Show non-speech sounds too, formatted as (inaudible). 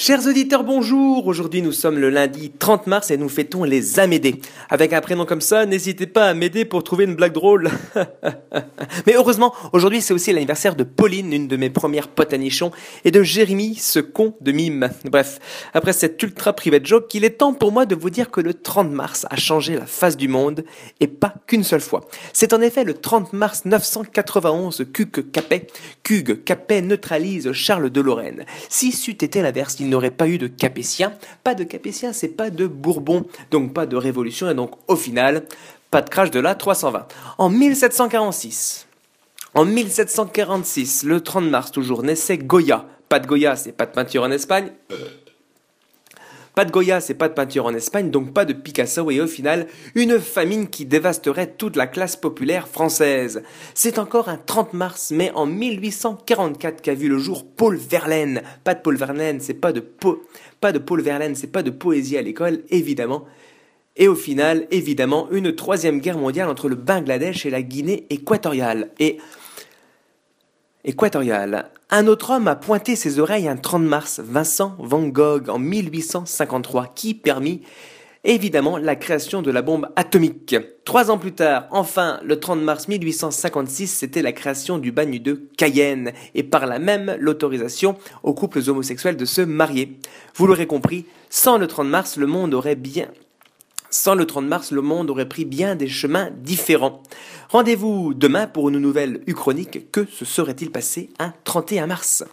Chers auditeurs, bonjour. Aujourd'hui, nous sommes le lundi 30 mars et nous fêtons les Amédées. Avec un prénom comme ça, n'hésitez pas à m'aider pour trouver une blague drôle. (laughs) Mais heureusement, aujourd'hui, c'est aussi l'anniversaire de Pauline, une de mes premières potes à nichon, et de Jérémy, ce con de mime. Bref, après cette ultra private joke, il est temps pour moi de vous dire que le 30 mars a changé la face du monde, et pas qu'une seule fois. C'est en effet le 30 mars 991 qu'Hugues Capet, qu'Hugues Capet neutralise Charles de Lorraine. Si c'eût été l'inverse, il n'aurait pas eu de Capétien. Pas de Capétien, c'est pas de Bourbon, donc pas de révolution, et donc au final, pas de crash de la 320. En 1746, en 1746, le 30 mars toujours, naissait Goya. Pas de Goya, c'est pas de peinture en Espagne. Pas de Goya, c'est pas de peinture en Espagne, donc pas de Picasso et au final, une famine qui dévasterait toute la classe populaire française. C'est encore un 30 mars, mais en 1844 qu'a vu le jour Paul Verlaine. Pas de Paul Verlaine, c'est pas de pas de Paul Verlaine, c'est pas de poésie à l'école, évidemment. Et au final, évidemment, une troisième guerre mondiale entre le Bangladesh et la Guinée équatoriale. Et équatoriale. Un autre homme a pointé ses oreilles un 30 mars, Vincent Van Gogh, en 1853, qui permit évidemment la création de la bombe atomique. Trois ans plus tard, enfin, le 30 mars 1856, c'était la création du bagne de Cayenne, et par là même l'autorisation aux couples homosexuels de se marier. Vous l'aurez compris, sans le 30 mars, le monde aurait bien sans le 30 mars, le monde aurait pris bien des chemins différents. Rendez-vous demain pour une nouvelle Uchronique. Que se serait-il passé un 31 mars?